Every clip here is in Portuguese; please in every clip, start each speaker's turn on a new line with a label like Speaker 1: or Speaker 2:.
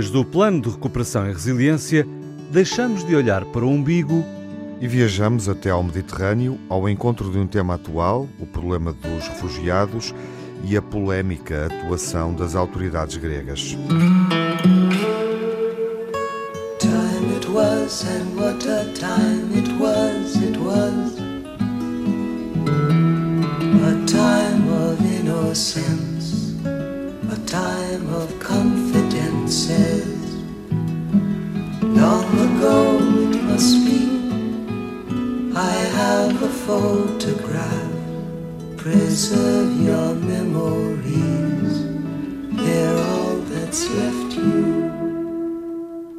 Speaker 1: Depois do plano de recuperação e resiliência, deixamos de olhar para o umbigo
Speaker 2: e viajamos até ao Mediterrâneo ao encontro de um tema atual, o problema dos refugiados e a polémica atuação das autoridades gregas. Time it was and what a time it was, it was a time of innocence, a time of confidences. It must be, I have a photograph. Preserve your memories, they're all that's left you.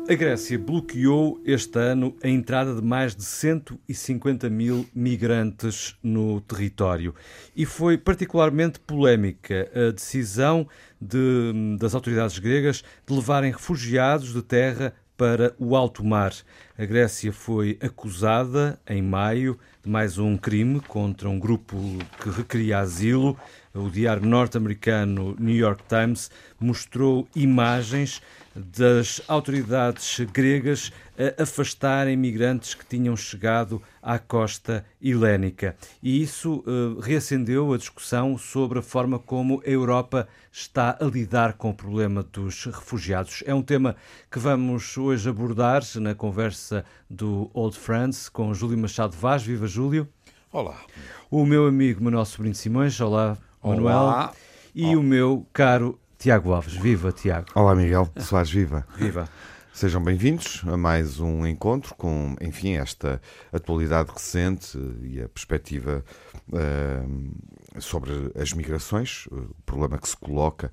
Speaker 2: A Grécia bloqueou este ano a entrada de mais de 150 mil migrantes no território e foi particularmente polémica a decisão de, das autoridades gregas de levarem refugiados de terra para o alto mar. A Grécia foi acusada, em maio, de mais um crime contra um grupo que requeria asilo. O diário norte-americano New York Times mostrou imagens das autoridades gregas a afastarem migrantes que tinham chegado à costa helénica. E isso uh, reacendeu a discussão sobre a forma como a Europa está a lidar com o problema dos refugiados. É um tema que vamos hoje abordar na conversa do Old Friends com Júlio Machado Vaz. Viva Júlio.
Speaker 3: Olá.
Speaker 1: O meu amigo Manuel Sobrinho Simões. Olá, Manuel.
Speaker 3: Olá.
Speaker 1: E Olá. o meu caro Tiago Alves. Viva, Tiago.
Speaker 2: Olá, Miguel. Soares, viva.
Speaker 1: Viva.
Speaker 2: Sejam bem-vindos a mais um encontro com, enfim, esta atualidade recente e a perspectiva uh, sobre as migrações, o problema que se coloca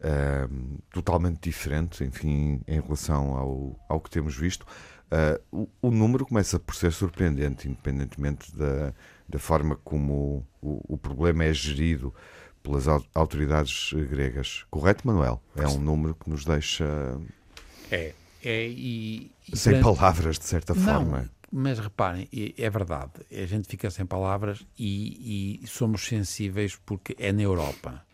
Speaker 2: uh, totalmente diferente, enfim, em relação ao, ao que temos visto. Uh, o, o, número começa por ser surpreendente, independentemente da, da forma como o, o problema é gerido pelas autoridades gregas. Correto, Manuel? É um número que nos deixa.
Speaker 3: É, é e.
Speaker 2: e sem palavras, de certa
Speaker 3: não,
Speaker 2: forma.
Speaker 3: Mas reparem, é verdade, a gente fica sem palavras e, e somos sensíveis porque é na Europa.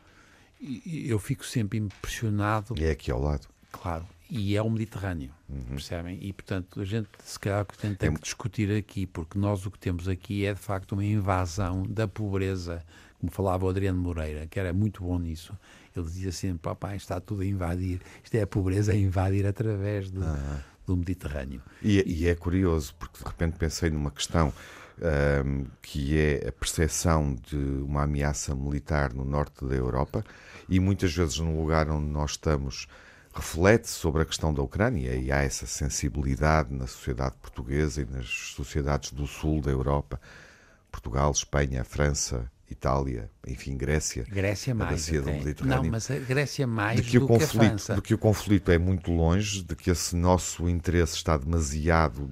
Speaker 3: E eu fico sempre impressionado.
Speaker 2: E é aqui ao lado.
Speaker 3: Claro, e é o Mediterrâneo, uhum. percebem? E portanto a gente se calhar tem, tem que discutir aqui, porque nós o que temos aqui é de facto uma invasão da pobreza como falava o Adriano Moreira, que era muito bom nisso, ele dizia sempre: papai, está tudo a invadir, isto é a pobreza a invadir através do, ah. do Mediterrâneo.
Speaker 2: E, e, é curioso, porque de repente pensei numa questão um, que é a percepção de uma ameaça militar no norte da Europa, e muitas vezes no lugar onde nós estamos reflete sobre a questão da Ucrânia e há essa sensibilidade na sociedade portuguesa e nas sociedades do sul da Europa, Portugal, Espanha, França, Itália, enfim, Grécia.
Speaker 3: Grécia mais.
Speaker 2: A do Mediterrâneo.
Speaker 3: Não, mas a Grécia mais de que do o conflito, que a França.
Speaker 2: De que o conflito é muito longe, de que esse nosso interesse está demasiado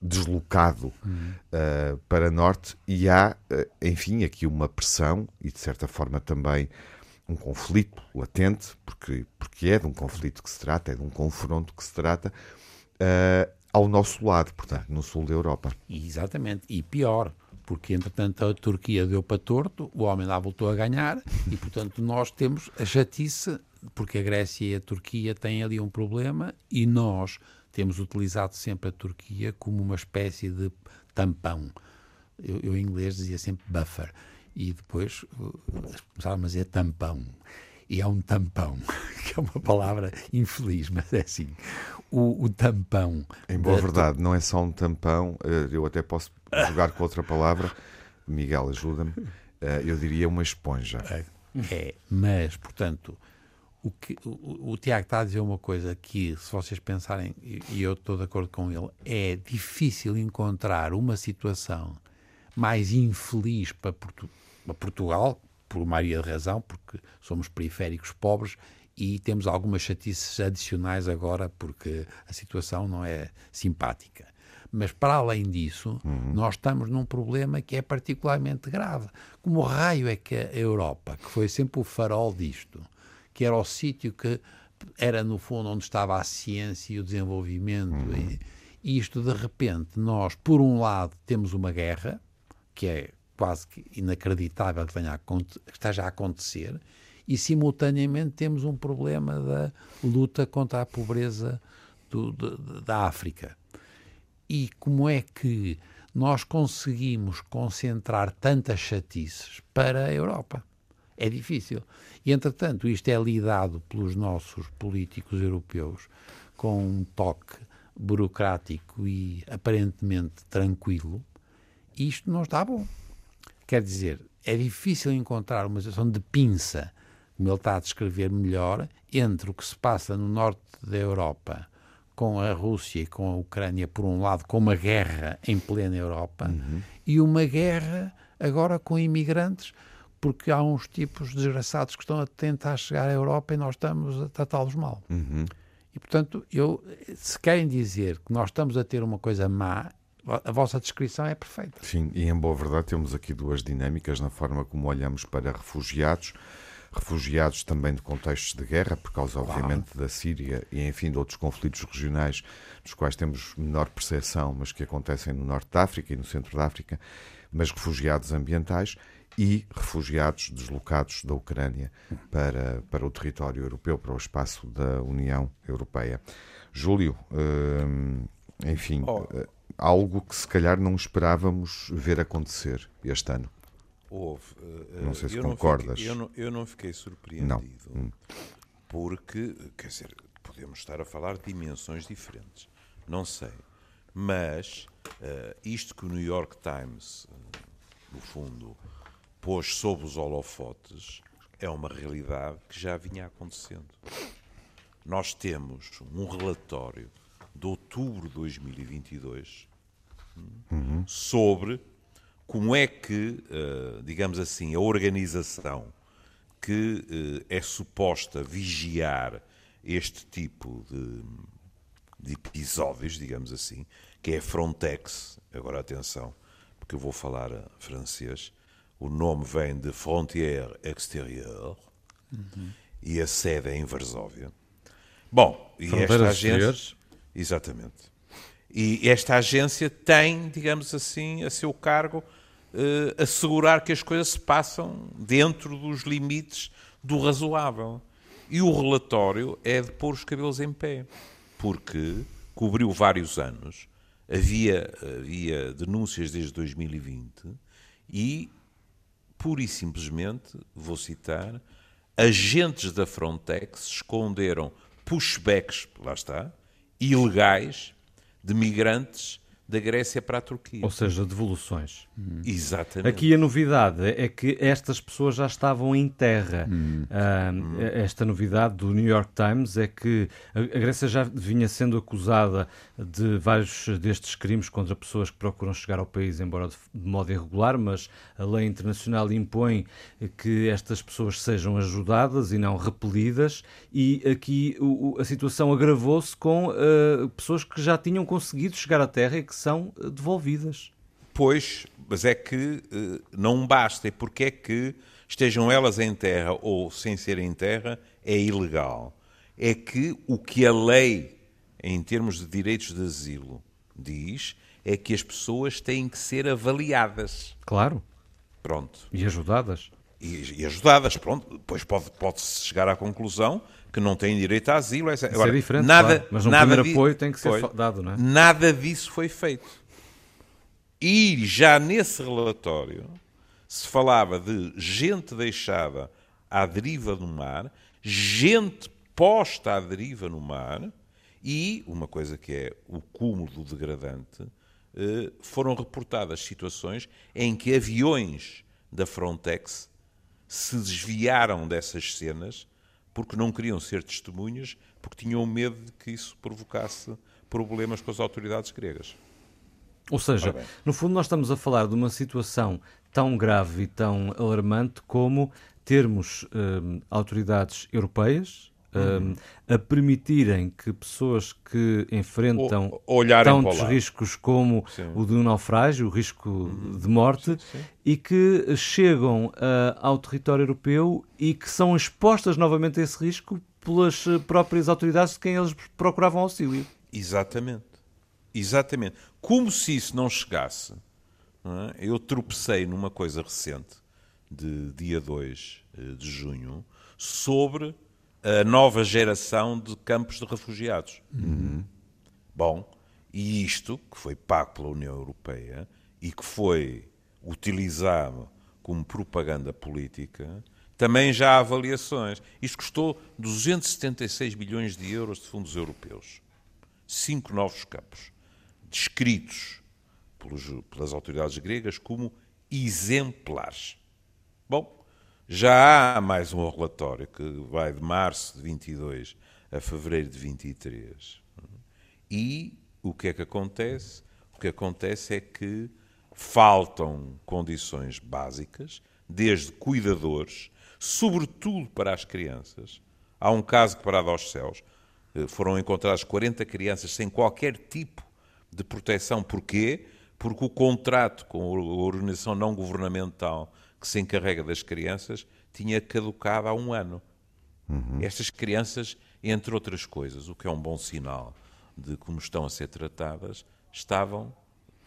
Speaker 2: deslocado uhum. uh, para norte e há, uh, enfim, aqui uma pressão e de certa forma também um conflito latente, porque, porque é de um conflito que se trata, é de um confronto que se trata, uh, ao nosso lado, portanto, no sul da Europa.
Speaker 3: Exatamente, e pior, porque entretanto a Turquia deu para torto, o homem lá voltou a ganhar e portanto nós temos a chatice, porque a Grécia e a Turquia têm ali um problema e nós temos utilizado sempre a Turquia como uma espécie de tampão. Eu, eu em inglês dizia sempre buffer e depois começaram a dizer tampão. E é um tampão, que é uma palavra infeliz, mas é assim. O, o tampão.
Speaker 2: Em boa verdade, não é só um tampão, eh, eu até posso jogar com outra palavra, Miguel, ajuda-me, eh, eu diria uma esponja.
Speaker 3: É, é, mas, portanto, o, que, o, o, Tiago está a dizer uma coisa que, se vocês pensarem, e eu estou de acordo com ele, é difícil encontrar uma situação mais infeliz para, Portu para Portugal, por maioria de razão, porque somos periféricos pobres e temos algumas chatices adicionais agora porque a situação não é simpática. Mas, para além disso, uhum. nós estamos num problema que é particularmente grave. Como raio é que a Europa, que foi sempre o farol disto, que era o sítio que era, no fundo, onde estava a ciência e o desenvolvimento, uhum. e, e isto, de repente, nós, por um lado, temos uma guerra, que é quase que inacreditável que, venha a, que esteja a acontecer, e simultaneamente temos um problema da luta contra a pobreza do, de, da África. E como é que nós conseguimos concentrar tantas chatices para a Europa? É difícil. E, entretanto, isto é lidado pelos nossos políticos europeus com um toque burocrático e aparentemente tranquilo. Isto não está bom. Quer dizer, é difícil encontrar uma situação de pinça, como ele está a descrever melhor, entre o que se passa no norte da Europa com a Rússia e com a Ucrânia, por um lado, com uma guerra em plena Europa, uhum. e uma guerra agora com imigrantes, porque há uns tipos desgraçados que estão a tentar chegar à Europa e nós estamos a tratá-los mal.
Speaker 2: Uhum.
Speaker 3: E, portanto, eu, se querem dizer que nós estamos a ter uma coisa má, a vossa descrição é perfeita.
Speaker 2: Sim, e em boa verdade temos aqui duas dinâmicas na forma como olhamos para refugiados refugiados também de contextos de guerra, por causa, obviamente, da Síria e, enfim, de outros conflitos regionais dos quais temos menor percepção, mas que acontecem no norte da África e no centro da África, mas refugiados ambientais e refugiados deslocados da Ucrânia para, para o território europeu, para o espaço da União Europeia. Júlio, hum, enfim, oh. Algo que se calhar não esperávamos ver acontecer este ano.
Speaker 4: Houve.
Speaker 2: Uh, não sei se concordas.
Speaker 4: Não fiquei, eu, não, eu não fiquei surpreendido. Não. Hum. Porque, quer dizer, podemos estar a falar de dimensões diferentes. Não sei. Mas uh, isto que o New York Times, uh, no fundo, pôs sob os holofotes é uma realidade que já vinha acontecendo. Nós temos um relatório de outubro de 2022 hum, uhum. sobre como é que, eh, digamos assim, a organização que eh, é suposta vigiar este tipo de, de episódios, digamos assim, que é a Frontex, agora atenção, porque eu vou falar francês, o nome vem de Frontière Extérieure uhum. e a sede é em Varsóvia. Bom, e esta agência. Exatamente. E esta agência tem, digamos assim, a seu cargo uh, assegurar que as coisas se passam dentro dos limites do razoável. E o relatório é de pôr os cabelos em pé, porque cobriu vários anos, havia, havia denúncias desde 2020 e, pura e simplesmente, vou citar, agentes da Frontex esconderam pushbacks, lá está, ilegais de migrantes da Grécia para a Turquia.
Speaker 1: Ou seja, devoluções.
Speaker 4: Hum. Exatamente.
Speaker 1: Aqui a novidade é que estas pessoas já estavam em terra. Hum. Uh, esta novidade do New York Times é que a Grécia já vinha sendo acusada de vários destes crimes contra pessoas que procuram chegar ao país, embora de modo irregular, mas a lei internacional impõe que estas pessoas sejam ajudadas e não repelidas, e aqui a situação agravou-se com uh, pessoas que já tinham conseguido chegar à terra e que são eh, devolvidas.
Speaker 4: Pois, mas é que uh, não basta, e porque é que estejam elas em terra ou sem ser em terra é ilegal. É que o que a lei, em termos de direitos de asilo, diz é que as pessoas têm que ser avaliadas.
Speaker 1: Claro.
Speaker 4: Pronto.
Speaker 1: E ajudadas.
Speaker 4: E, e ajudadas, pronto. Depois pode-se pode chegar à conclusão que não têm direito a asilo.
Speaker 1: Essa... Agora, é diferente, nada, claro. mas um nada primeiro apoio tem que ser foi, dado, não é?
Speaker 4: Nada disso foi feito. E já nesse relatório se falava de gente deixada à deriva do mar, gente posta à deriva no mar e, uma coisa que é o cúmulo do degradante, eh, foram reportadas situações em que aviões da Frontex se desviaram dessas cenas porque não queriam ser testemunhas, porque tinham medo de que isso provocasse problemas com as autoridades gregas.
Speaker 1: Ou seja, no fundo, nós estamos a falar de uma situação tão grave e tão alarmante como termos hum, autoridades europeias hum, a permitirem que pessoas que enfrentam o, tantos riscos como sim. o de um naufrágio, o risco uhum. de morte, sim, sim. e que chegam uh, ao território europeu e que são expostas novamente a esse risco pelas próprias autoridades de quem eles procuravam auxílio.
Speaker 4: Exatamente. Exatamente. Como se isso não chegasse, não é? eu tropecei numa coisa recente, de dia 2 eh, de junho sobre a nova geração de campos de refugiados. Uhum. Bom, e isto, que foi pago pela União Europeia e que foi utilizado como propaganda política, também já há avaliações. Isto custou 276 bilhões de euros de fundos europeus. Cinco novos campos, descritos pelos, pelas autoridades gregas como exemplares. Bom, já há mais um relatório que vai de março de 22 a fevereiro de 23. E o que é que acontece? O que acontece é que faltam condições básicas, desde cuidadores, sobretudo para as crianças. Há um caso que, parado aos céus, eh, foram encontradas 40 crianças sem qualquer tipo de proteção. Porquê? Porque o contrato com a organização não governamental que se encarrega das crianças tinha caducado há um ano. Uhum. Estas crianças, entre outras coisas, o que é um bom sinal de como estão a ser tratadas, estavam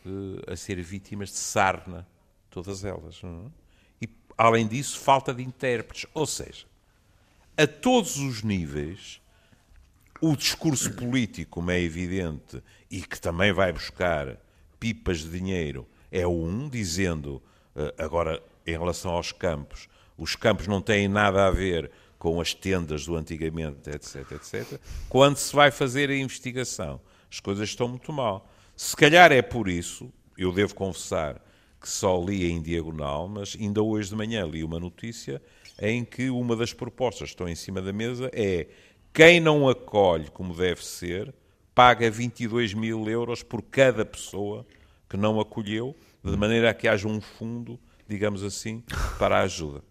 Speaker 4: uh, a ser vítimas de sarna, todas elas. É? E, além disso, falta de intérpretes. Ou seja, a todos os níveis, o discurso político, como é evidente, e que também vai buscar pipas de dinheiro, é um, dizendo uh, agora em relação aos campos. Os campos não têm nada a ver com as tendas do antigamente, etc, etc. Quando se vai fazer a investigação, as coisas estão muito mal. Se calhar é por isso, eu devo confessar que só li em diagonal, mas ainda hoje de manhã li uma notícia em que uma das propostas que estão em cima da mesa é quem não acolhe como deve ser, paga 22 mil euros por cada pessoa que não acolheu, de maneira a que haja um fundo digamos assim, para a ajuda.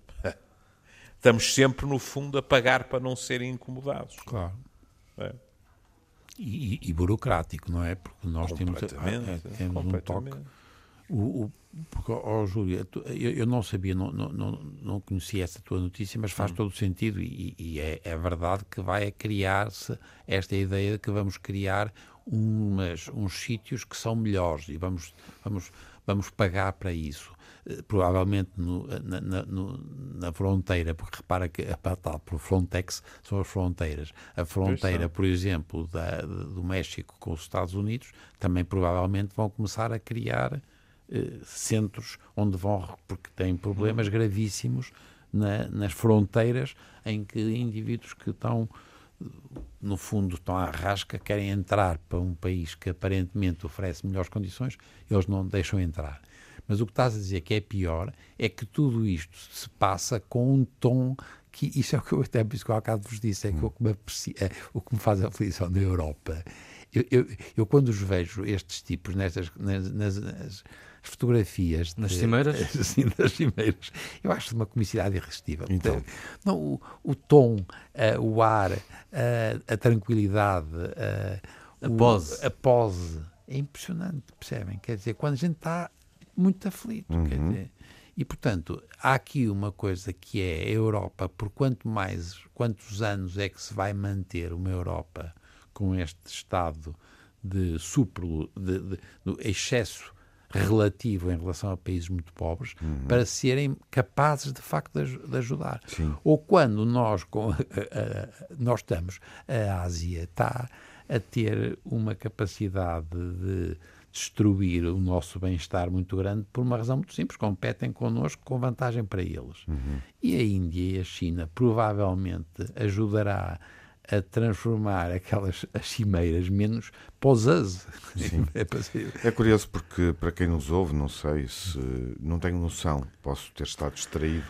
Speaker 4: Estamos sempre, no fundo, a pagar para não serem incomodados.
Speaker 3: Claro. É. E, e, burocrático, não é? Porque nós temos, temos um toque. O, o, porque, oh, Júlia, eu, eu, não sabia, não, não, não conhecia essa tua notícia, mas faz hum. todo o sentido e, e é, é, verdade que vai criar-se esta ideia de que vamos criar umas, uns sítios que são melhores e vamos, vamos, vamos pagar para isso. Eh, provavelmente no, na, na, no, na, fronteira, porque repara que a tal por Frontex são as fronteiras. A fronteira, por exemplo, da, do México com os Estados Unidos, também provavelmente vão começar a criar eh, centros onde vão, porque têm problemas hum. gravíssimos na, nas fronteiras em que indivíduos que estão no fundo estão à rasca, querem entrar para um país que aparentemente oferece melhores condições, eles não deixam entrar. Mas o que estás a dizer que é pior é que tudo isto se passa com um tom que isso é o que eu até por isso que eu bocado vos disse, é que o que me, é, o que me faz aflição na Europa. Eu, eu, eu, quando os vejo estes tipos nestas nas, nas, nas fotografias
Speaker 1: nas de, cimeiras,
Speaker 3: sim, nas cimeiras, eu acho uma comicidade irresistível. Então, não, o, o tom, uh, o ar, uh, a tranquilidade, uh,
Speaker 1: a pose,
Speaker 3: a pose é impressionante, percebem? Quer dizer, quando a gente está muito aflito. Uhum. Quer dizer, e, portanto, há aqui uma coisa que é a Europa, por quanto mais, quantos anos é que se vai manter uma Europa com este estado de suplo, de, de, de excesso relativo em relação a países muito pobres, uhum. para serem capazes, de facto, de, de ajudar. Sim. Ou quando nós, com, nós estamos, a Ásia está a ter uma capacidade de destruir o nosso bem-estar muito grande por uma razão muito simples. Competem connosco com vantagem para eles. Uhum. E a Índia e a China provavelmente ajudará a transformar aquelas as cimeiras menos posas.
Speaker 2: É, é curioso porque, para quem nos ouve, não sei se. Não tenho noção, posso ter estado distraído.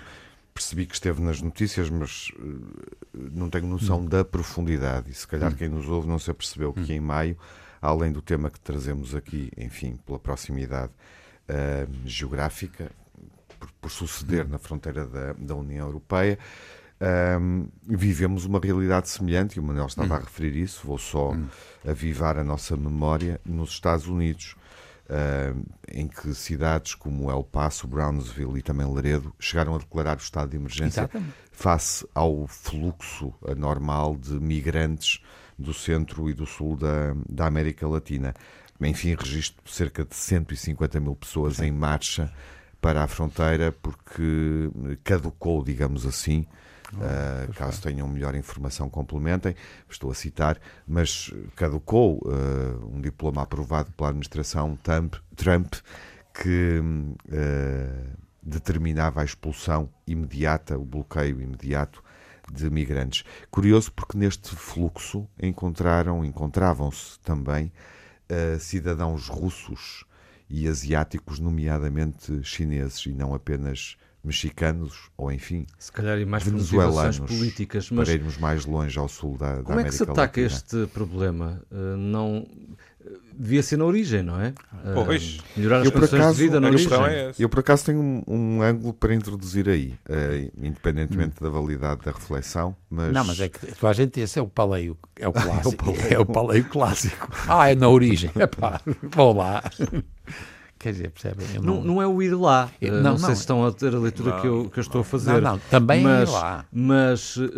Speaker 2: Percebi que esteve nas notícias, mas uh, não tenho noção hum. da profundidade. E se calhar hum. quem nos ouve não se apercebeu hum. que em maio além do tema que trazemos aqui, enfim, pela proximidade uh, geográfica, por, por, suceder na fronteira da, da União Europeia, um, vivemos uma realidade semelhante, e o Manuel estava hum. a referir isso, vou só hum. avivar a nossa memória, nos Estados Unidos, uh, em que cidades como El Paso, Brownsville e também Laredo chegaram a declarar o estado de emergência Exatamente. face ao fluxo anormal de migrantes do centro e do sul da, da América Latina. Enfim, registro cerca de 150 mil pessoas Sim. em marcha para a fronteira porque caducou, digamos assim. Uh, caso tenham melhor informação, complementem. Estou a citar, mas caducou uh, um diploma aprovado pela administração Trump, Trump que uh, determinava a expulsão imediata, o bloqueio imediato de migrantes. Curioso porque neste fluxo encontraram, encontravam-se também cidadãos russos e asiáticos, nomeadamente chineses, e não apenas mexicanos ou, enfim,
Speaker 1: se calhar e mais venezuelanos políticas.
Speaker 2: Mas para irmos mais longe ao sul da, da
Speaker 1: como
Speaker 2: América
Speaker 1: é que se ataca
Speaker 2: Latina.
Speaker 1: este problema? Uh, não devia ser na origem, não é?
Speaker 4: Pois.
Speaker 1: Uh, melhorar as eu, condições acaso, de vida na origem.
Speaker 2: É eu, por acaso, tenho um, um ângulo para introduzir aí, uh, independentemente hum. da validade da reflexão. Mas...
Speaker 3: Não, mas é que a gente, esse é o paleio, é o clássico. é, o paleio. é o paleio clássico. ah, é na origem. Epá, vou lá. Quer dizer, percebem?
Speaker 1: Não... não... Não, é o ir lá. Eu, não, não, sei não. se estão a ter a leitura que eu, que eu estou a fazer.
Speaker 3: Não, não, também
Speaker 1: mas,
Speaker 3: é ir lá.
Speaker 1: Mas uh,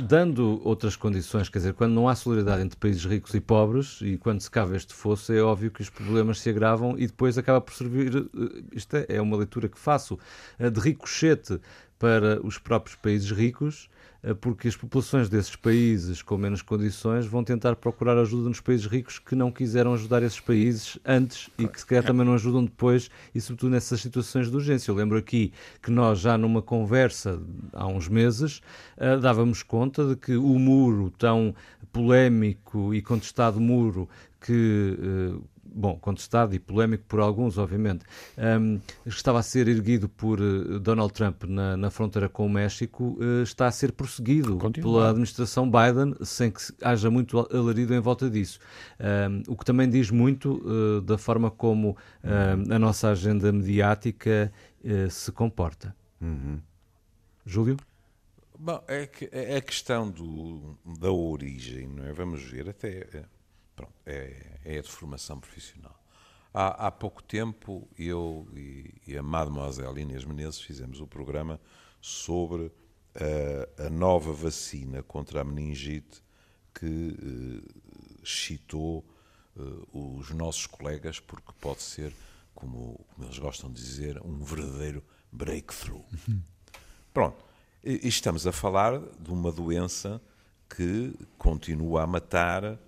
Speaker 1: dando outras condições, quer dizer, quando não há solidariedade entre países ricos e pobres e quando se cava este fosso, é óbvio que os problemas se agravam e depois acaba por servir. Uh, isto é, é, uma leitura que faço uh, de ricochete para os próprios países ricos eh, porque as populações desses países com menos condições vão tentar procurar ajuda nos países ricos que não quiseram ajudar esses países antes e que se calhar também não ajudam depois e sobretudo nessas situações de urgência. Eu lembro aqui que nós já numa conversa há uns meses uh, dávamos conta de que o muro tão polémico e contestado muro que uh, bom, contestado e polémico por alguns, obviamente, um, estava a ser erguido por uh, Donald Trump na, na, fronteira com o México, uh, está a ser prosseguido Continua. pela administração Biden, sem que haja muito alarido em volta disso. Um, o que também diz muito uh, da forma como a nossa agenda mediática se comporta.
Speaker 2: Uhum.
Speaker 1: Júlio?
Speaker 4: Bom, é, que, é a questão do, da origem, não é? Vamos ver, até Pronto, é, é a de formação profissional. Há, há pouco tempo, eu e, e a Mademoiselle Inês Menezes fizemos o um programa sobre a, a, nova vacina contra a meningite que uh, excitou uh, os nossos colegas, porque pode ser, como, como, eles gostam de dizer, um verdadeiro breakthrough. Uhum. Pronto, e estamos a falar de uma doença que continua a matar eh,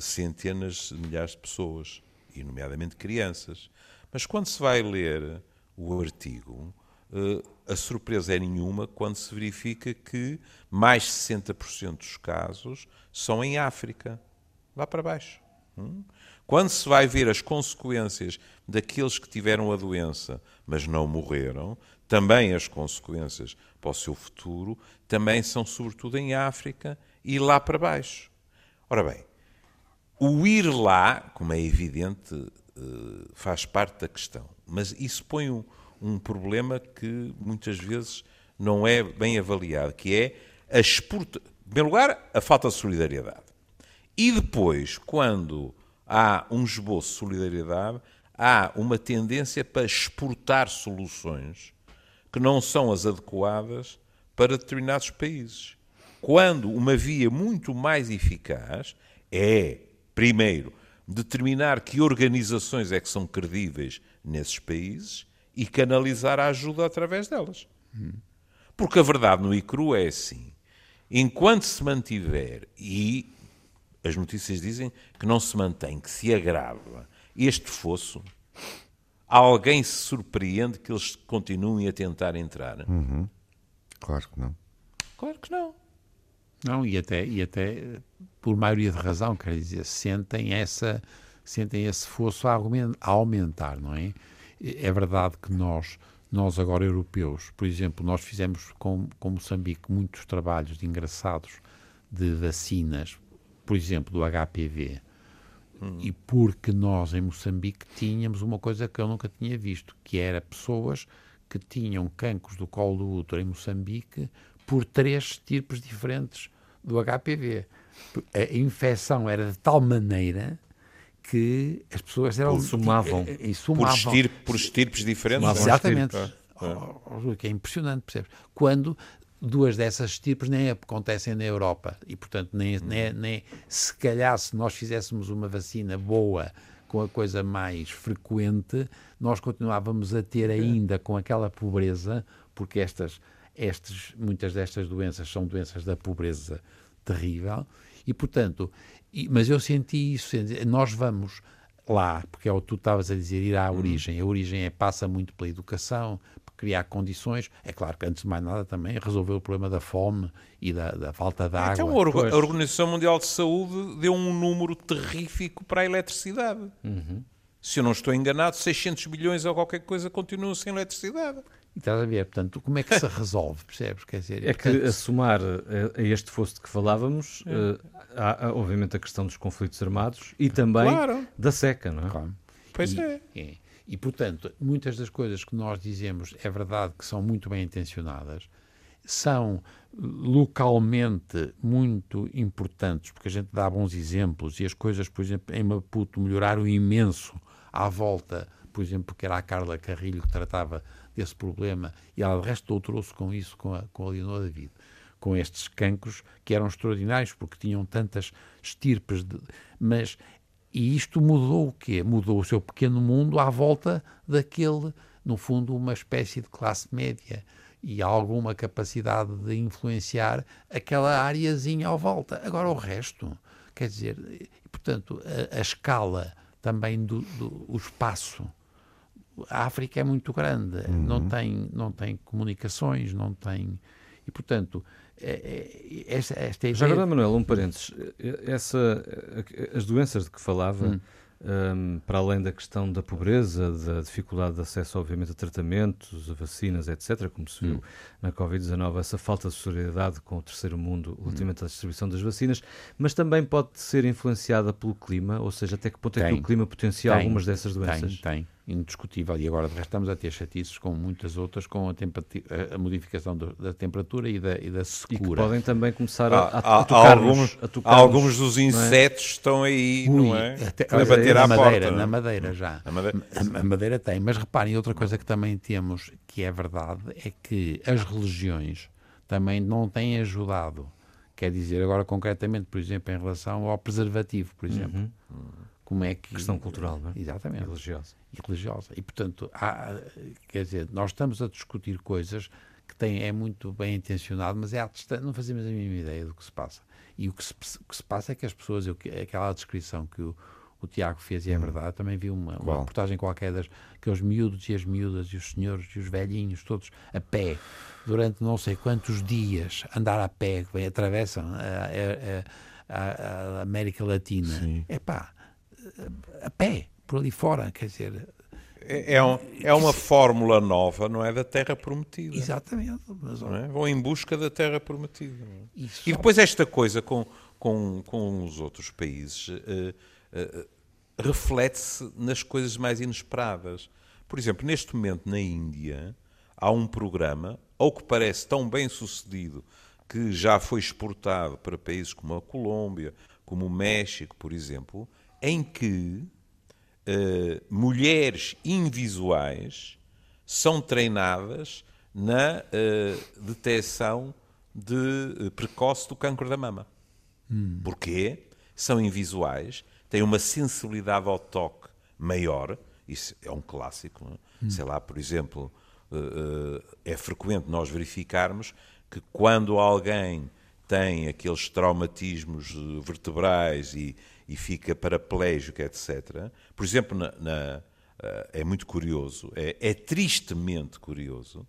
Speaker 4: centenas de milhares de pessoas, e nomeadamente crianças. Mas quando se vai ler o artigo, eh, a surpresa é nenhuma quando se verifica que mais de 60% dos casos são em África, lá para baixo. Hum? Quando se vai ver as consequências daqueles que tiveram a doença, mas não morreram, também as consequências para o seu futuro, também são sobretudo em África e lá para baixo. Ora bem, o ir lá, como é evidente, eh, faz parte da questão, mas isso põe um, um problema que muitas vezes não é bem avaliado, que é a exporta... Em primeiro lugar, a falta de solidariedade. E depois, quando há um esboço de solidariedade, há uma tendência para exportar soluções que não são as adequadas para determinados países. Quando uma via muito mais eficaz é primeiro, determinar que organizações é que são credíveis nesses países e canalizar a ajuda através delas. Porque a verdade no ICRU é assim: enquanto se mantiver, e as notícias dizem que não se mantém, que se agrava este fosso, alguém se surpreende que eles continuem a tentar entrar?
Speaker 2: Uhum. Claro que não.
Speaker 4: Claro que não.
Speaker 3: Não, e até, e até por maioria de razão, quer dizer, sentem, essa, sentem esse fosso a aumentar, não é? É verdade que nós, nós agora europeus, por exemplo, nós fizemos com, com Moçambique muitos trabalhos engraçados de vacinas, por exemplo, do HPV. Hum. E porque nós em Moçambique tínhamos uma coisa que eu nunca tinha visto, que era pessoas que tinham cancros do colo do útero em Moçambique por três tipos diferentes do HPV. A infecção era de tal maneira que as pessoas eram
Speaker 1: sumavam,
Speaker 3: e, e sumavam.
Speaker 4: Por, estirpe, por estirpes diferentes.
Speaker 3: Exatamente. É. Oh, oh, que é impressionante, percebes? Quando duas dessas estirpes nem acontecem na Europa e, portanto, nem, hum. nem, nem se calhar se nós fizéssemos uma vacina boa com a coisa mais frequente, nós continuávamos a ter ainda com aquela pobreza, porque estas, estas, muitas destas doenças são doenças da pobreza terrível, e portanto, e, mas eu senti isso, nós vamos lá, porque é o que tu estavas a dizer, ir à uhum. origem. A origem é, passa muito pela educação, criar condições. É claro que, antes de mais nada, também resolver o problema da fome e da, da falta de água.
Speaker 4: Então, a Organização Mundial de Saúde deu um número terrífico para a eletricidade. Uhum. Se eu não estou enganado, 600 milhões ou qualquer coisa continuam sem eletricidade.
Speaker 3: E estás a ver, portanto, como é que se resolve, percebes? Quer dizer,
Speaker 1: é
Speaker 3: portanto...
Speaker 1: que, a somar a, a este fosso de que falávamos, é. uh, há, obviamente a questão dos conflitos armados e também claro. da seca, não é? Claro.
Speaker 4: Pois e, é.
Speaker 3: é. E, portanto, muitas das coisas que nós dizemos é verdade que são muito bem intencionadas, são localmente muito importantes, porque a gente dá bons exemplos e as coisas, por exemplo, em Maputo melhoraram imenso à volta, por exemplo, porque era a Carla Carrilho que tratava desse problema e ela de resto doutorou-se com isso, com a, com a Leonor David, com estes cancros que eram extraordinários porque tinham tantas estirpes, de, mas e isto mudou o quê? Mudou o seu pequeno mundo à volta daquele, no fundo, uma espécie de classe média e alguma capacidade de influenciar aquela áreazinha à volta. Agora o resto, quer dizer, portanto, a, a escala também do, do o espaço. A África é muito grande, uhum. não, tem, não tem comunicações, não tem. E, portanto, é, é, esta, esta ideia...
Speaker 1: Já agora, Manuel, um parênteses. Essa, as doenças de que falava, hum. um, para além da questão da pobreza, da dificuldade de acesso, obviamente, a tratamentos, a vacinas, etc., como se viu hum. na Covid-19, essa falta de solidariedade com o terceiro mundo hum. relativamente hum. à distribuição das vacinas, mas também pode ser influenciada pelo clima, ou seja, até que ponto é que o clima potencia tem, algumas dessas doenças?
Speaker 3: Tem, tem indiscutível. E agora, de resto, estamos a ter chatices com muitas outras, com a, a modificação do, da temperatura e da, e da secura. E
Speaker 1: podem também começar a, a, a tocar
Speaker 4: alguns, alguns dos é? insetos é? estão aí, Ui, não é? Até, a bater à
Speaker 3: madeira,
Speaker 4: porta.
Speaker 3: Na madeira já. A madeira. A, a madeira tem. Mas reparem, outra coisa que também temos, que é verdade, é que as religiões também não têm ajudado. Quer dizer, agora concretamente, por exemplo, em relação ao preservativo, por exemplo. Uhum como é que...
Speaker 1: Questão cultural, não é?
Speaker 3: Exatamente.
Speaker 1: E religiosa.
Speaker 3: E religiosa. E, portanto, há, quer dizer, nós estamos a discutir coisas que têm, é muito bem intencionado, mas é distância, não fazemos a mínima ideia do que se passa. E o que se, que se passa é que as pessoas, eu, aquela descrição que o, o Tiago fez, e é hum. verdade, também vi uma, uma reportagem qualquer das aqueles miúdos e as miúdas e os senhores e os velhinhos, todos a pé, durante não sei quantos dias, andar a pé, que atravessam a, a, a, a América Latina. É pá, a pé, por ali fora, quer dizer...
Speaker 4: É, é, um, é uma fórmula nova, não é? Da Terra Prometida.
Speaker 3: Exatamente. Mas,
Speaker 4: é? Vão em busca da Terra Prometida. É? E depois esta coisa com, com, com os outros países uh, uh, reflete-se nas coisas mais inesperadas. Por exemplo, neste momento na Índia há um programa, ou que parece tão bem sucedido, que já foi exportado para países como a Colômbia, como o México, por exemplo, em que uh, mulheres invisuais são treinadas na uh, detecção de, uh, precoce do cancro da mama. Hum. Porquê? São invisuais, têm uma sensibilidade ao toque maior, isso é um clássico. É? Hum. Sei lá, por exemplo, é frequente nós verificarmos que quando alguém tem aqueles traumatismos vertebrais e, e fica paraplégico, etc. Por exemplo, na, na, eh, é muito curioso, é, é tristemente curioso,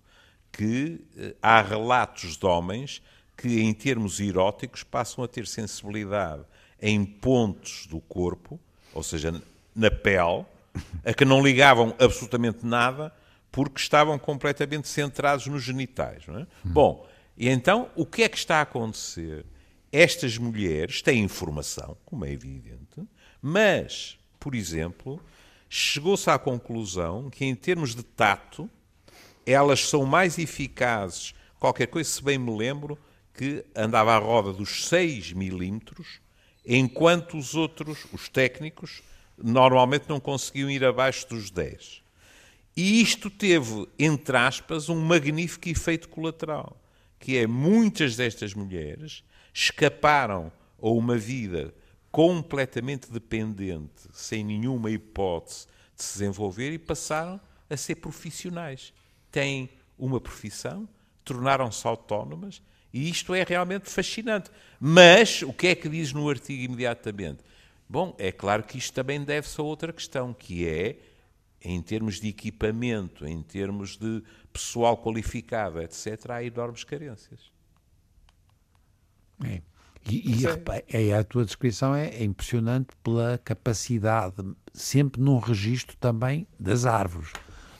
Speaker 4: que eh, há relatos de homens que, em termos eróticos, passam a ter sensibilidade em pontos do corpo, ou seja, na pele, a que não ligavam absolutamente nada, porque estavam completamente centrados nos genitais. É? Hum. Bom, e então o que é que está a acontecer? Estas mulheres têm informação, como é evidente, mas, por exemplo, chegou-se à conclusão que, em termos de tato, elas são mais eficazes. Qualquer coisa, se bem me lembro, que andava à roda dos 6 milímetros, enquanto os outros, os técnicos, normalmente não conseguiam ir abaixo dos 10. E isto teve, entre aspas, um magnífico efeito colateral, que é muitas destas mulheres escaparam a uma vida completamente dependente, sem nenhuma hipótese de se desenvolver e passaram a ser profissionais. Têm uma profissão, tornaram-se autónomas e isto é realmente fascinante. Mas o que é que diz no artigo imediatamente? Bom, é claro que isto também deve-se a outra questão, que é, em termos de equipamento, em termos de pessoal qualificado, etc., há enormes carências.
Speaker 3: É. E, e é, a tua descrição é, é, impressionante pela capacidade, sempre num registro também das árvores,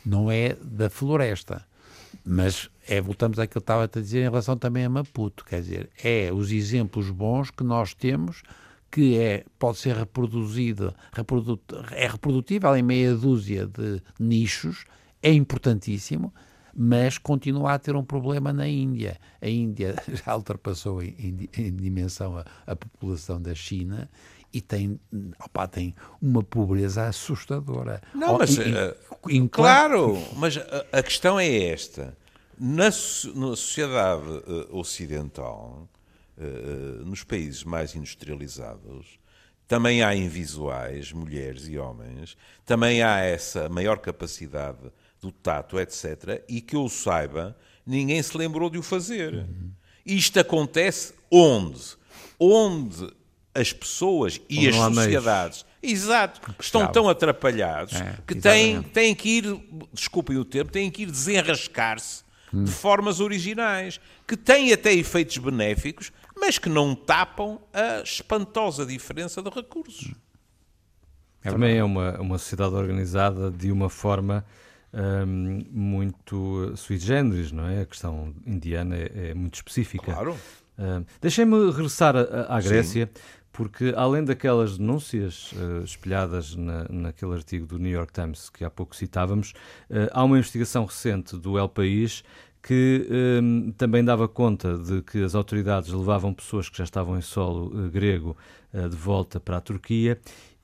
Speaker 3: não é da floresta. Mas é, voltamos àquilo que eu estava a dizer em relação também a Maputo, quer dizer, é os exemplos bons que nós temos que é, pode ser reproduzido, reprodu, é reprodutível em meia dúzia de nichos, é importantíssimo, mas continua a ter um problema na Índia. A Índia já ultrapassou em, em, dimensão a, a, população da China e tem, opa, tem uma pobreza assustadora.
Speaker 4: Não, mas, in, in, uh, claro, mas a, a, questão é esta. Na, na sociedade uh, ocidental, uh, nos países mais industrializados, também há invisuais, mulheres e homens, também há essa maior capacidade do tato, etc., e que eu saiba, ninguém se lembrou de o fazer. Uhum. Isto acontece onde? Onde as pessoas e as sociedades exato, estão tão atrapalhados é, que têm, têm que ir, desculpem o termo, têm que ir desenrascar-se hum. de formas originais, que têm até efeitos benéficos, mas que não tapam a espantosa diferença de recursos.
Speaker 1: É Também é uma, uma sociedade organizada de uma forma um, muito sui generis, não é? A questão indiana é, é muito específica.
Speaker 4: Claro.
Speaker 1: Um, Deixem-me regressar à Grécia, Sim. porque além daquelas denúncias uh, espelhadas na, naquele artigo do New York Times que há pouco citávamos, uh, há uma investigação recente do El País que um, também dava conta de que as autoridades levavam pessoas que já estavam em solo uh, grego de volta para a Turquia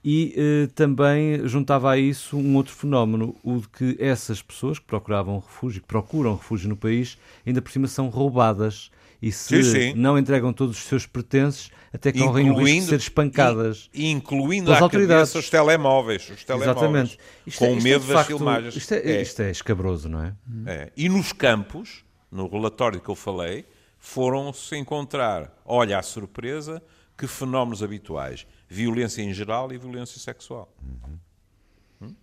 Speaker 1: e eh, também juntava a isso um outro fenómeno, o de que essas pessoas que procuravam refúgio, que procuram refúgio no país, ainda por cima são roubadas e se sim, sim. não entregam todos os seus pertences, até correm o risco de ser espancadas.
Speaker 4: E, incluindo as autoridades. os telemóveis. Os telemóveis
Speaker 1: Exatamente.
Speaker 4: Isto com é, medo é, das facto, filmagens.
Speaker 1: Isto é, é. isto é escabroso, não é?
Speaker 4: é? E nos campos, no relatório que eu falei, foram-se encontrar, olha a surpresa, que fenómenos habituais violência em geral e violência sexual. Uhum. Hum?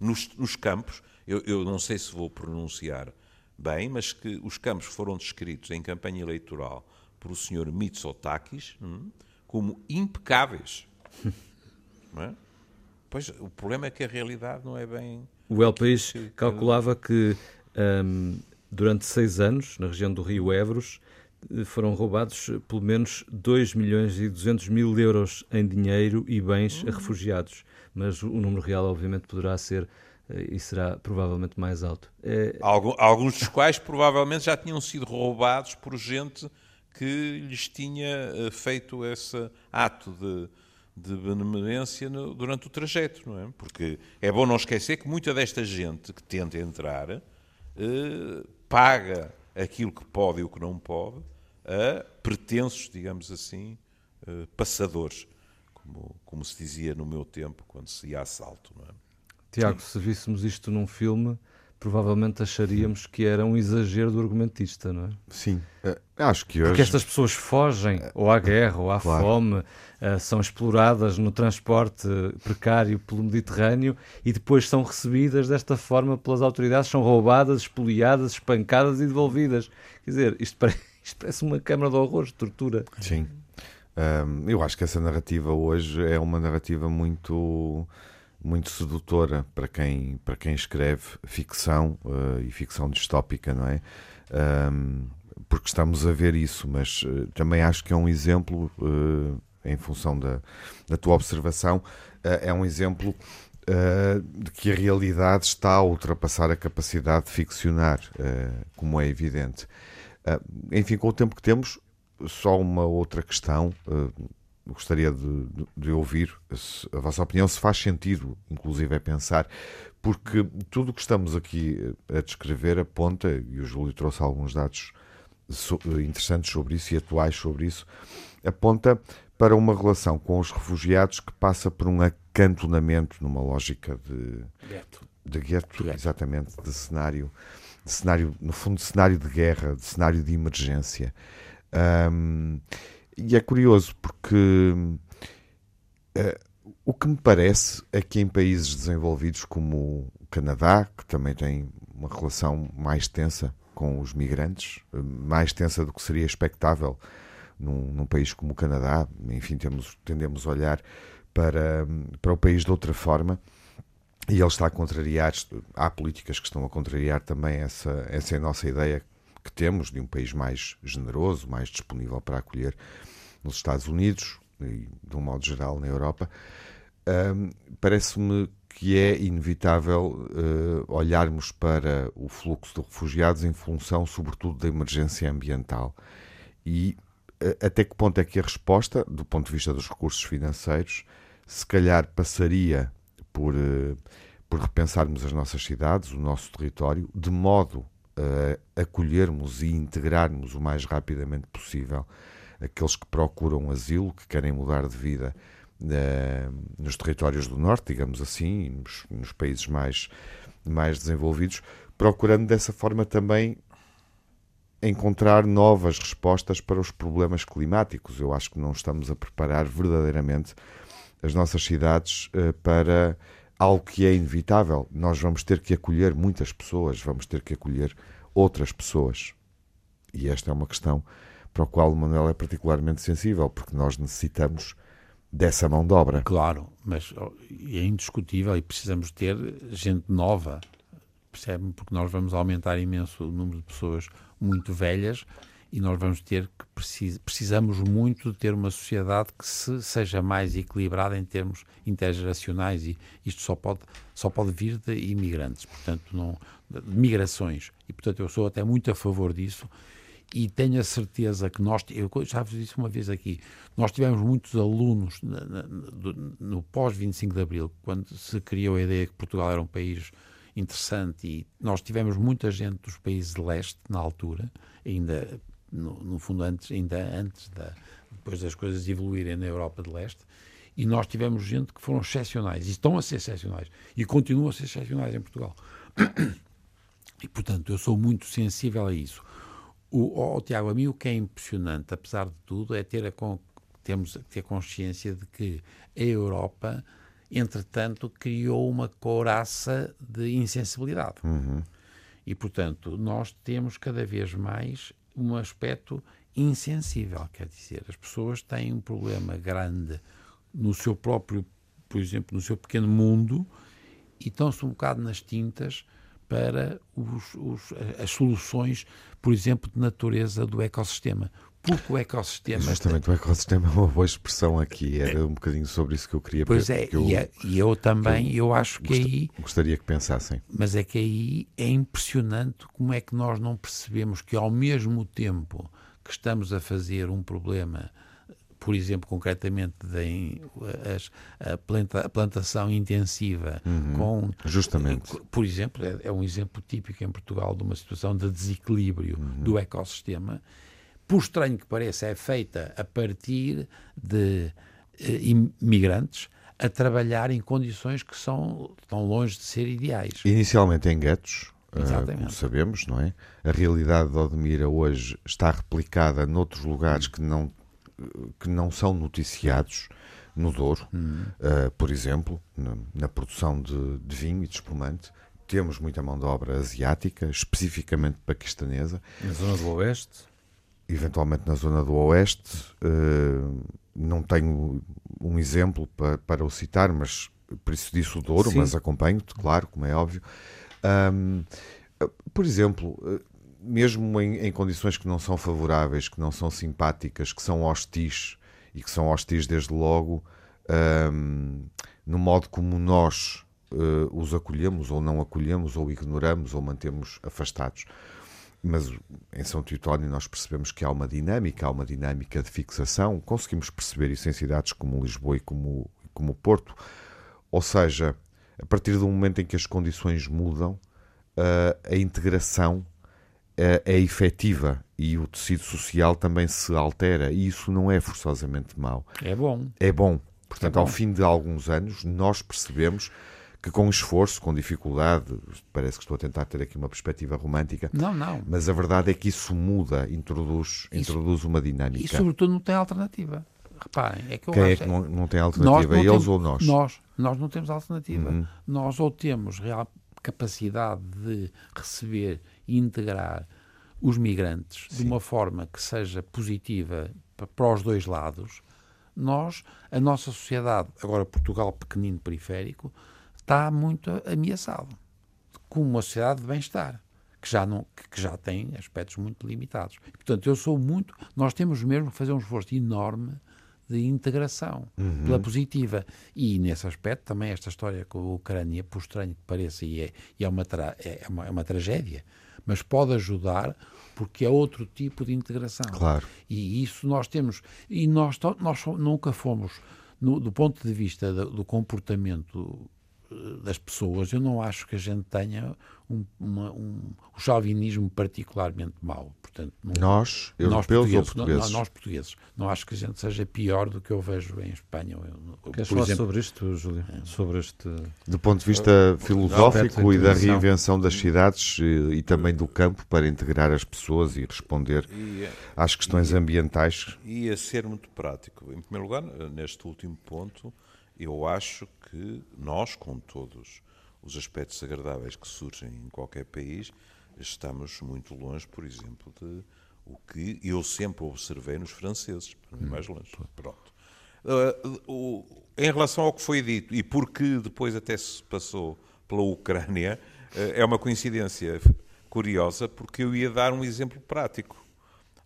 Speaker 4: Nos, nos, campos, eu, eu, não sei se vou pronunciar bem, mas que os campos foram descritos em campanha eleitoral por o senhor Mitsotakis hum, como impecáveis. é? Pois, o problema é que a realidade não é bem...
Speaker 1: O El País calculava que um, durante seis anos, na região do Rio Evros, foram roubados pelo menos 2 milhões e 200 mil euros em dinheiro e bens uhum. a refugiados. Mas o número real, obviamente, poderá ser eh, e será provavelmente mais alto.
Speaker 4: É... Alguns dos quais provavelmente já tinham sido roubados por gente que lhes tinha eh, feito esse ato de, de benemerência no, durante o trajeto, não é? Porque é bom não esquecer que muita desta gente que tenta entrar eh, paga aquilo que pode e o que não pode a pretensos, digamos assim, uh, passadores, como, como se dizia no meu tempo, quando se ia a assalto. Não é?
Speaker 1: Tiago, Sim. se víssemos isto num filme, provavelmente acharíamos que era um exagero do argumentista, não é?
Speaker 2: Sim, uh, acho que hoje...
Speaker 1: Porque estas pessoas fogem ou à guerra ou à claro. fome, uh, são exploradas no transporte precário pelo Mediterrâneo e depois são recebidas desta forma pelas autoridades, são roubadas, espoliadas, espancadas e devolvidas. Quer dizer, isto parece isto parece uma câmara de horrores, de tortura.
Speaker 2: Sim. Um, eu acho que essa narrativa hoje é uma narrativa muito muito sedutora para quem para quem escreve ficção uh, e ficção distópica, não é? Um, porque estamos a ver isso, mas uh, também acho que é um exemplo, uh, em função da, da tua observação, é um exemplo de que a realidade está a ultrapassar a capacidade de ficcionar, como é evidente. Uh, enfim, com o tempo que temos, só uma outra questão. Uh, gostaria de, de, de, ouvir a vossa opinião, se faz sentido, inclusive, é pensar, porque tudo o que estamos aqui a descrever aponta, e o Júlio trouxe alguns dados interessantes sobre isso e atuais sobre isso, aponta para uma relação com os refugiados que passa por um acantonamento numa lógica de
Speaker 3: gueto,
Speaker 2: de gueto, exatamente, de cenário, de cenário, no fundo, de cenário de guerra, de cenário de emergência. Um, e é curioso porque uh, o que me parece é que em países desenvolvidos como o Canadá, que também tem uma relação mais tensa com os migrantes, mais tensa do que seria expectável num, num país como o Canadá, enfim, temos, tendemos a olhar para, para o país de outra forma e ele está a contrariar, há políticas que estão a contrariar também essa, essa é nossa ideia que temos de um país mais generoso, mais disponível para acolher nos Estados Unidos e de um modo geral na Europa. Um, Parece-me que é inevitável uh, olharmos para o fluxo de refugiados em função, sobretudo, da emergência ambiental. E uh, até que ponto é que a resposta, do ponto de vista dos recursos financeiros, se calhar passaria por, uh, por repensarmos as nossas cidades, o nosso território, de modo a acolhermos e integrarmos o mais rapidamente possível aqueles que procuram asilo, que querem mudar de vida nos territórios do Norte, digamos assim, nos, nos países mais, mais desenvolvidos, procurando dessa forma também encontrar novas respostas para os problemas climáticos. Eu acho que não estamos a preparar verdadeiramente as nossas cidades uh, para algo que é inevitável. Nós vamos ter que acolher muitas pessoas, vamos ter que acolher outras pessoas. E esta é uma questão para a qual o Manuel é particularmente sensível, porque nós necessitamos dessa mão de obra.
Speaker 3: Claro, mas é indiscutível e precisamos ter gente nova, percebe Porque nós vamos aumentar imenso o número de pessoas muito velhas e nós vamos ter que precis, precisamos muito de ter uma sociedade que se, seja mais equilibrada em termos intergeracionais e isto só pode só pode vir de imigrantes, portanto não migrações. E portanto eu sou até muito a favor disso e tenho a certeza que nós, eu já vos disse uma vez aqui, nós tivemos muitos alunos na, na, no, no pós-25 de Abril, quando se criou a ideia que Portugal era um país interessante e nós tivemos muita gente dos países de leste na altura, ainda no, no fundo antes, ainda antes da, depois das coisas evoluírem na Europa de leste, e nós tivemos gente que foram excepcionais, e estão a ser excepcionais, e continuam a ser excepcionais em Portugal. E, portanto, eu sou muito sensível a isso. O, o, Tiago, a mim o que é impressionante, apesar de tudo, é ter a, temos ter consciência de que a Europa, entretanto, criou uma couraça de insensibilidade.
Speaker 2: Uhum.
Speaker 3: E, portanto, nós temos cada vez mais um aspecto insensível. Quer dizer, as pessoas têm um problema grande no seu próprio, por exemplo, no seu pequeno mundo e estão-se um bocado nas tintas para os, os, as soluções, por exemplo, de natureza do ecossistema. Porque o ecossistema.
Speaker 2: Justamente, o ecossistema é uma boa expressão aqui. Era um bocadinho sobre isso que eu queria
Speaker 3: Pois é, eu, e, é, e eu também, eu, eu acho que aí.
Speaker 2: Gostaria que pensassem.
Speaker 3: Mas é que aí é impressionante como é que nós não percebemos que, ao mesmo tempo que estamos a fazer um problema por exemplo, concretamente deem a, planta, a plantação intensiva
Speaker 2: uhum,
Speaker 3: com
Speaker 2: justamente
Speaker 3: por exemplo é, é, um exemplo típico em Portugal de uma situação de desequilíbrio uhum. do ecossistema por estranho que pareça é feita a partir de eh, imigrantes a trabalhar em condições que são tão longe de ser ideais
Speaker 2: inicialmente em guetos Uh, como sabemos, não é? A realidade de Odmira hoje está replicada noutros lugares que não que não são noticiados no Douro,
Speaker 3: uhum.
Speaker 2: uh, por exemplo, na, na produção de, de, vinho e de espumante. Temos muita mão de obra asiática, especificamente paquistanesa.
Speaker 1: Na zona do Oeste?
Speaker 2: Eventualmente na zona do Oeste. Uh, não tenho um exemplo para, para o citar, mas por isso disse o Douro, Sim. mas acompanho-te, claro, como é óbvio. Um, por exemplo, mesmo em, em, condições que não são favoráveis, que não são simpáticas, que são hostis e que são hostis desde logo, um, no modo como nós uh, os acolhemos ou não acolhemos, ou ignoramos ou mantemos afastados. Mas em São Teutónio nós percebemos que há uma dinâmica, há uma dinâmica de fixação. Conseguimos perceber isso em cidades como Lisboa e como, como Porto. Ou seja, a partir do momento em que as condições mudam, uh, a integração é, é efetiva e o tecido social também se altera e isso não é forçosamente mau.
Speaker 3: É bom.
Speaker 2: É bom. Portanto, é bom. ao fim de alguns anos, nós percebemos que com esforço, com dificuldade, parece que estou a tentar ter aqui uma perspectiva romântica.
Speaker 3: Não, não.
Speaker 2: Mas a verdade é que isso muda, introduz, isso, introduz uma dinâmica.
Speaker 3: E sobretudo não tem alternativa. Reparem, é que eu
Speaker 2: Quem
Speaker 3: é
Speaker 2: acho... é que não, não tem alternativa? Eles temos, ou nós?
Speaker 3: Nós. Nós não temos alternativa. Uhum. Nós ou temos real capacidade de receber e integrar os migrantes Sim. de uma forma que seja positiva para os dois lados, nós, a nossa sociedade, agora Portugal pequenino periférico, está muito ameaçado como uma sociedade de bem-estar que já não que já tem aspectos muito limitados. Portanto, eu sou muito, nós temos mesmo que fazer um esforço enorme de integração uhum. pela positiva. E nesse aspecto também esta história com a Ucrânia, por estranho que pareça, e é, e é, uma, é, uma, é uma tragédia, mas pode ajudar porque é outro tipo de integração.
Speaker 2: Claro.
Speaker 3: E isso nós temos. E nós, nós nunca fomos, no, do ponto de vista do, do comportamento das pessoas, eu não acho que a gente tenha um, uma, um, um chauvinismo particularmente mau. Portanto, não,
Speaker 2: nós, europeus nós ou portugueses?
Speaker 3: Não, nós, portugueses. Não acho que a gente seja pior do que eu vejo em Espanha.
Speaker 1: Queres falar exemplo, sobre isto, Júlio? É. Sobre este...
Speaker 2: Do ponto de vista uh, filosófico e da reinvenção das cidades e, e, também do campo para integrar as pessoas e responder e, às questões
Speaker 4: e,
Speaker 2: ambientais.
Speaker 4: E a ser muito prático. Em primeiro lugar, neste último ponto, eu acho que nós, com todos os aspectos agradáveis que surgem em qualquer país, estamos muito longe, por exemplo, de o que eu sempre observei nos franceses, para mim mais longe. Pronto. Uh, uh, em relação ao que foi dito e porque depois até se passou pela Ucrânia, uh, é uma coincidência curiosa, porque eu ia dar um exemplo prático.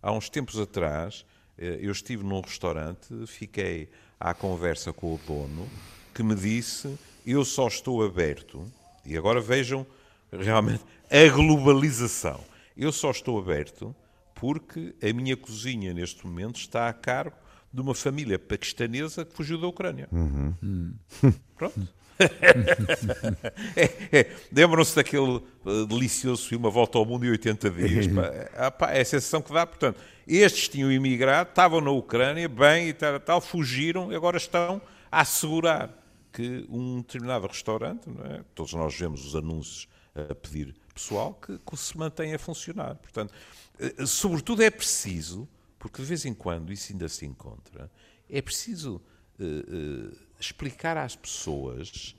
Speaker 4: Há uns tempos atrás, eu estive num restaurante, fiquei à conversa com o dono, que me disse eu só estou aberto, e agora vejam realmente a globalização. Eu só estou aberto porque a minha cozinha neste momento está a cargo de uma família paquistanesa que fugiu da Ucrânia. Uhum. Hum. Pronto. É, é, Lembram-se daquele uh, delicioso filme A Volta ao Mundo em 80 dias? pá, é, pá, é a sensação que dá. Portanto, estes tinham imigrado, estavam na Ucrânia, bem e tal, tal fugiram e agora estão a assegurar que um determinado restaurante, é? todos nós vemos os anúncios a pedir pessoal, que, que se mantém a funcionar. Portanto, eh, sobretudo é preciso, porque de vez em quando isso ainda se encontra, é preciso uh, uh, explicar às pessoas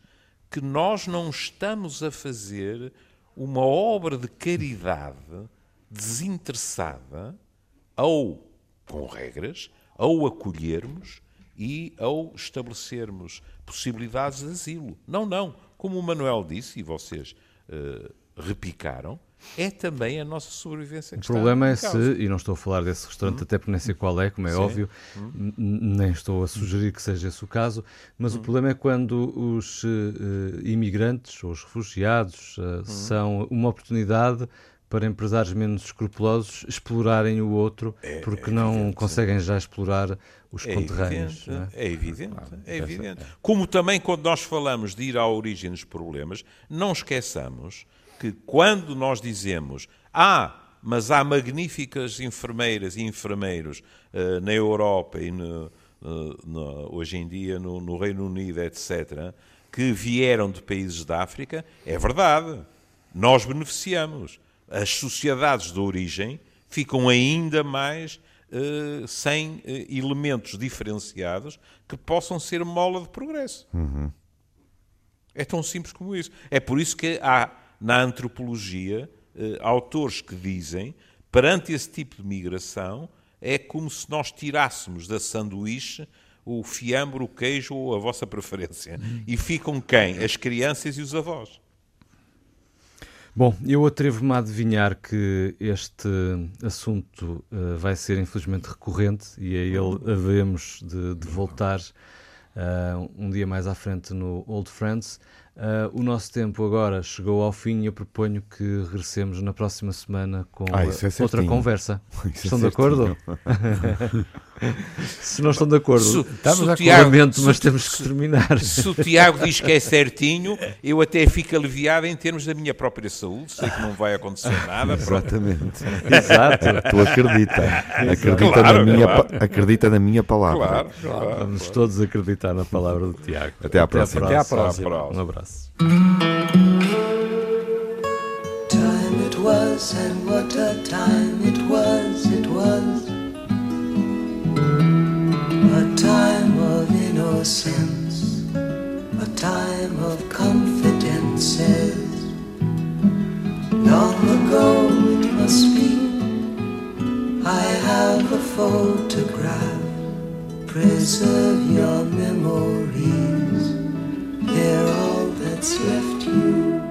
Speaker 4: que nós não estamos a fazer uma obra de caridade desinteressada ao, com regras, ao acolhermos e ao estabelecermos possibilidades de asilo. Não, não. Como o Manuel disse, e vocês uh, repicaram, é também a nossa sobrevivência que
Speaker 1: O problema é se, e não estou a falar desse restaurante, hum. até porque nem sei qual é, como é Sim. óbvio, hum. nem estou a sugerir que seja esse o caso, mas hum. o problema é quando os uh, imigrantes ou os refugiados uh, são uma oportunidade para empresários menos escrupulosos explorarem o outro é, porque é não evidente, conseguem já explorar os é conterrâneos.
Speaker 4: Evidente, é? é? evidente, claro, é evidente. Como também quando nós falamos de ir à origem dos problemas, não esqueçamos que quando nós dizemos ah, mas há magníficas enfermeiras e enfermeiros uh, na Europa e no, uh, no, hoje em dia no, no Reino Unido, etc., que vieram de países da África, é verdade. Nós beneficiamos as sociedades de origem ficam ainda mais uh, sem uh, elementos diferenciados que possam ser mola de progresso. Uhum. É tão simples como isso. É por isso que há na antropologia uh, autores que dizem perante esse tipo de migração é como se nós tirássemos da sanduíche o fiambre, o queijo ou a vossa preferência. E ficam quem? As crianças e os avós.
Speaker 1: Bom, eu atrevo-me a adivinhar que este assunto uh, vai ser infelizmente recorrente e a ele havemos de, de voltar uh, um dia mais à frente no Old Friends. Uh, o nosso tempo agora chegou ao fim e eu proponho que regressemos na próxima semana com ah, é outra conversa. Isso é Estão é de acordo? Se não estão de acordo,
Speaker 4: Se-
Speaker 1: estamos
Speaker 4: se o
Speaker 1: a
Speaker 4: Tiago-
Speaker 1: mas
Speaker 4: se-
Speaker 1: temos que terminar.
Speaker 4: Se o Tiago diz que é certinho, eu até fico aliviado em termos da minha própria saúde. Sei que não vai acontecer nada.
Speaker 2: Exatamente.
Speaker 1: Exato.
Speaker 2: Tu acredita. Acredita,
Speaker 4: Claro,
Speaker 2: na minha,
Speaker 4: claro.
Speaker 2: acredita na minha palavra.
Speaker 4: Claro, claro.
Speaker 1: Vamos todos acreditar na palavra do Tiago.
Speaker 2: Até à próxima.
Speaker 3: Até à
Speaker 4: Até à
Speaker 3: próxima.
Speaker 4: próxima.
Speaker 1: Um abraço.
Speaker 5: Time it was, and what a time it was, it was. A time of innocence, a time of confidences. Long ago it must be, I have a photograph. Preserve your memories, they're all that's left you.